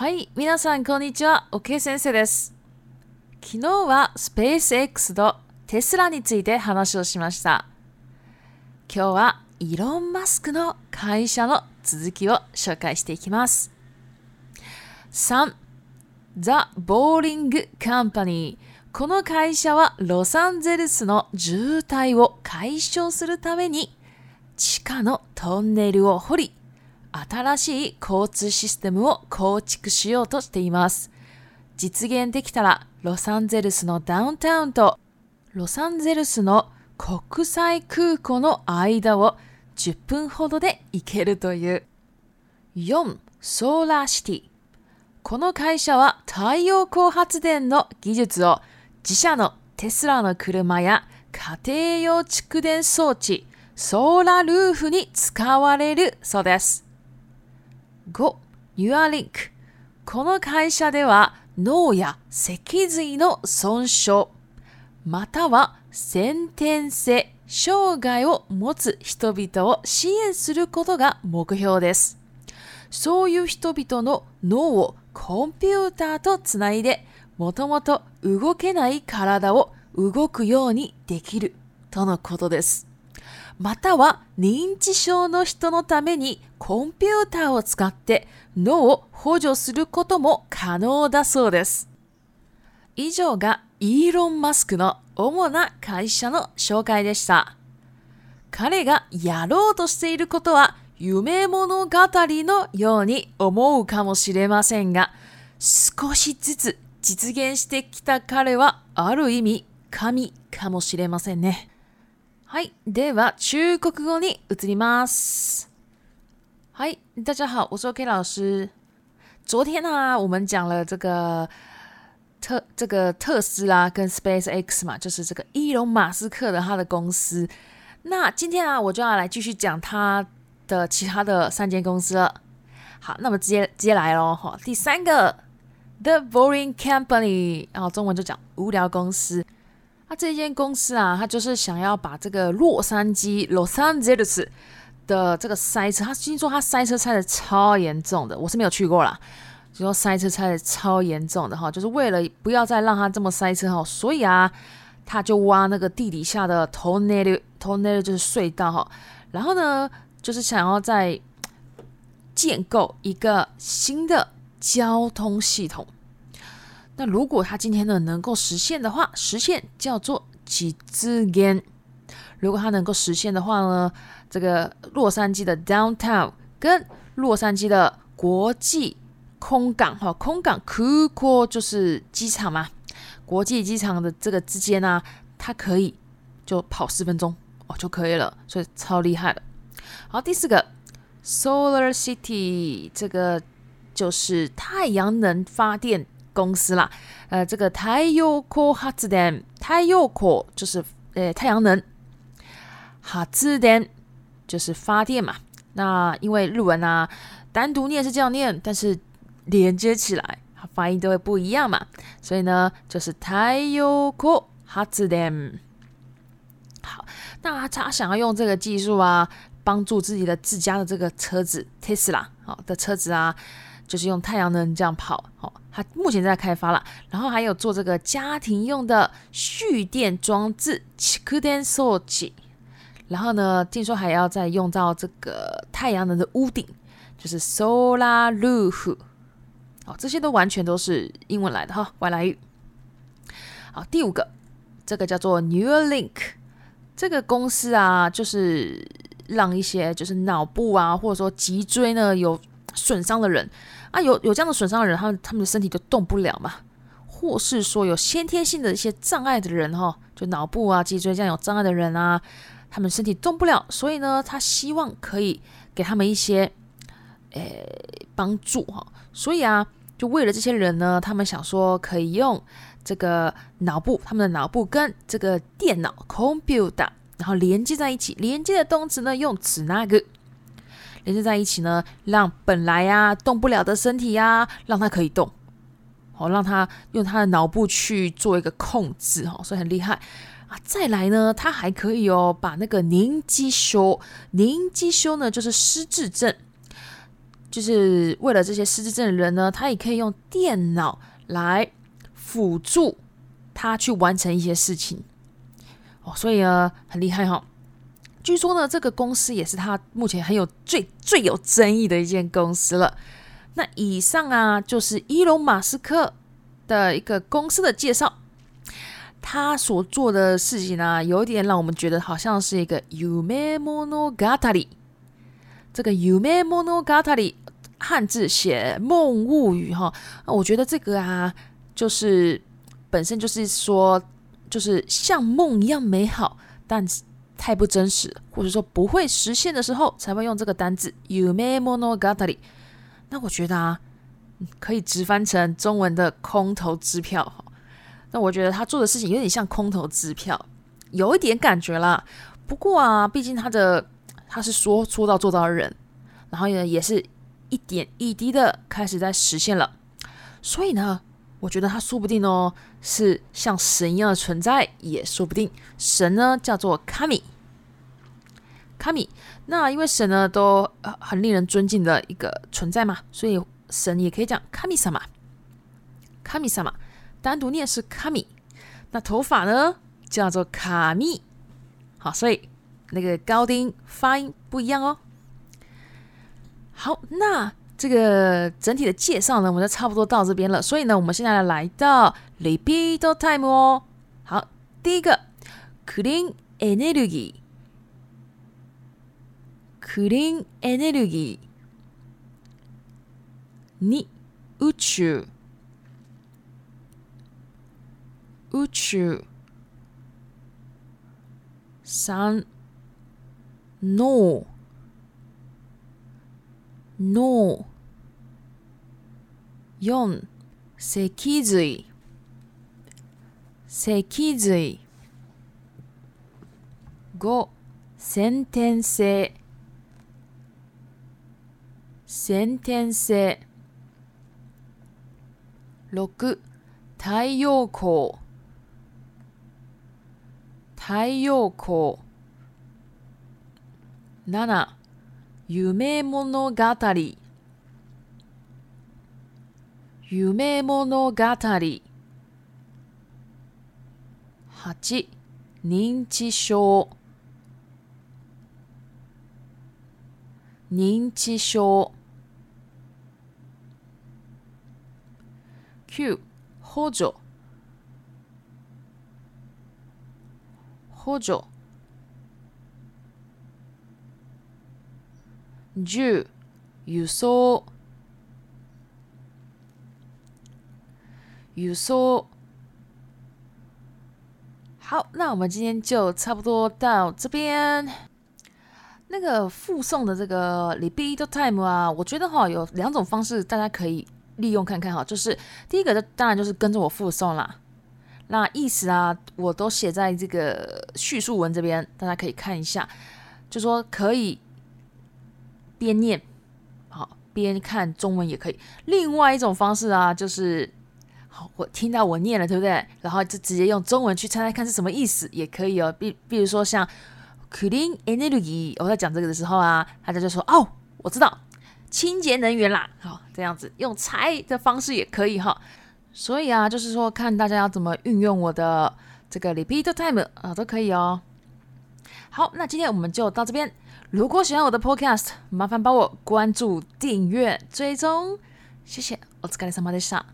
はい、皆さんこんにちは、オケ先生です。昨日はスペース X とテスラについて話をしました。今日はイーロン・マスクの会社の続きを紹介していきます。3、ザ・ボーリング・カンパニー。この会社はロサンゼルスの渋滞を解消するために地下のトンネルを掘り新しい交通システムを構築しようとしています。実現できたらロサンゼルスのダウンタウンとロサンゼルスの国際空港の間を10分ほどで行けるという。4. ソーラーシティ。この会社は太陽光発電の技術を自社のテスラの車や家庭用蓄電装置、ソーラルーフに使われるそうです。5、ニュアリンクこの会社では脳や脊髄の損傷、または先天性障害を持つ人々を支援することが目標です。そういう人々の脳をコンピューターとつないで、もともと動けない体を動くようにできるとのことです。または認知症の人のためにコンピューターを使って脳を補助することも可能だそうです。以上がイーロン・マスクの主な会社の紹介でした。彼がやろうとしていることは夢物語のように思うかもしれませんが、少しずつ実現してきた彼はある意味神かもしれませんね。Hi，对吧？中国国语，我读了吗？Hi，大家好，我是 o K 老师。昨天啊，我们讲了这个特这个特斯拉跟 Space X 嘛，就是这个伊隆马斯克的他的公司。那今天啊，我就要来继续讲他的其他的三间公司了。好，那么直接直接来喽。哈，第三个 The boring company 然、后中文就讲无聊公司。他这间公司啊，他就是想要把这个洛杉矶 （Los Angeles） 的这个塞车，他听说他塞车塞的超严重的，我是没有去过啦。就说塞车塞的超严重的哈，就是为了不要再让他这么塞车哈，所以啊，他就挖那个地底下的 tunnel，tunnel 就是隧道哈，然后呢，就是想要在建构一个新的交通系统。那如果它今天呢能够实现的话，实现叫做几字间。如果它能够实现的话呢，这个洛杉矶的 downtown 跟洛杉矶的国际空港，哈，空港 c o o 就是机场嘛，国际机场的这个之间啊，它可以就跑十分钟哦就可以了，所以超厉害的。好，第四个 solar city 这个就是太阳能发电。公司啦，呃，这个太陽光發電，太陽光就是呃太陽能，發電就是發電嘛。那因為日文啊，單獨念是這樣念，但是連接起來发音都會不一樣嘛，所以呢，就是太陽光發電。好，那他想要用這個技術啊，幫助自己的自家的這個車子 Tesla 好的車子啊。就是用太阳能这样跑，哦，它目前在开发了，然后还有做这个家庭用的蓄电装置，储能器，然后呢，听说还要再用到这个太阳能的屋顶，就是 Solar Roof，哦，这些都完全都是英文来的哈，外来语。好，第五个，这个叫做 Neuralink，这个公司啊，就是让一些就是脑部啊，或者说脊椎呢有。损伤的人啊，有有这样的损伤的人，他们他们的身体就动不了嘛，或是说有先天性的一些障碍的人哈，就脑部啊、脊椎这样有障碍的人啊，他们身体动不了，所以呢，他希望可以给他们一些，诶，帮助哈。所以啊，就为了这些人呢，他们想说可以用这个脑部，他们的脑部跟这个电脑 （computer） 然后连接在一起，连接的动词呢用指那 n 连接在一起呢，让本来呀动不了的身体呀，让它可以动，好，让它用他的脑部去做一个控制，哦，所以很厉害啊。再来呢，他还可以哦，把那个凝肌修，凝肌修呢就是失智症，就是为了这些失智症的人呢，他也可以用电脑来辅助他去完成一些事情，哦，所以呢，很厉害哈。据说呢，这个公司也是他目前很有最最有争议的一间公司了。那以上啊，就是伊隆马斯克的一个公司的介绍。他所做的事情呢，有点让我们觉得好像是一个 “Ume Mono g a t a r i 这个 “Ume Mono g a t a r i 汉字写“梦物语”哈，我觉得这个啊，就是本身就是说，就是像梦一样美好，但是。太不真实，或者说不会实现的时候，才会用这个单字。Ume Monogatari，那我觉得啊，可以直翻成中文的“空头支票”。哈，那我觉得他做的事情有点像空头支票，有一点感觉啦。不过啊，毕竟他的他是说说到做到的人，然后呢，也是一点一滴的开始在实现了。所以呢。我觉得他说不定哦，是像神一样的存在，也说不定。神呢叫做卡米，卡米。那因为神呢都很令人尊敬的一个存在嘛，所以神也可以讲卡米萨玛，卡米萨玛，单独念是卡米。那头发呢叫做卡密。好，所以那个高音发音不一样哦。好，那。这个整体的介绍呢，我们就差不多到这边了。所以呢，我们现在来到 repeat time 哦。好，第一个 c l e e n energy，c l e e n energy，二五九五九三 o 脳四脊髄脊髄五先天性先天性六太陽光太陽光七夢物語夢物語八認知症認知症九補助補助 you saw 好，那我们今天就差不多到这边。那个附送的这个 repeat time 啊，我觉得哈有两种方式大家可以利用看看哈，就是第一个当然就是跟着我附送啦。那意思啊，我都写在这个叙述文这边，大家可以看一下，就说可以。边念好，边看中文也可以。另外一种方式啊，就是好，我听到我念了，对不对？然后就直接用中文去猜猜看是什么意思，也可以哦。比比如说像 clean energy，我在讲这个的时候啊，大家就说哦，我知道，清洁能源啦。好，这样子用猜的方式也可以哈。所以啊，就是说看大家要怎么运用我的这个 repeat time 啊，都可以哦。好，那今天我们就到这边。如果喜欢我的 Podcast，麻烦帮我关注、订阅、追踪。谢谢，お疲れ様でした。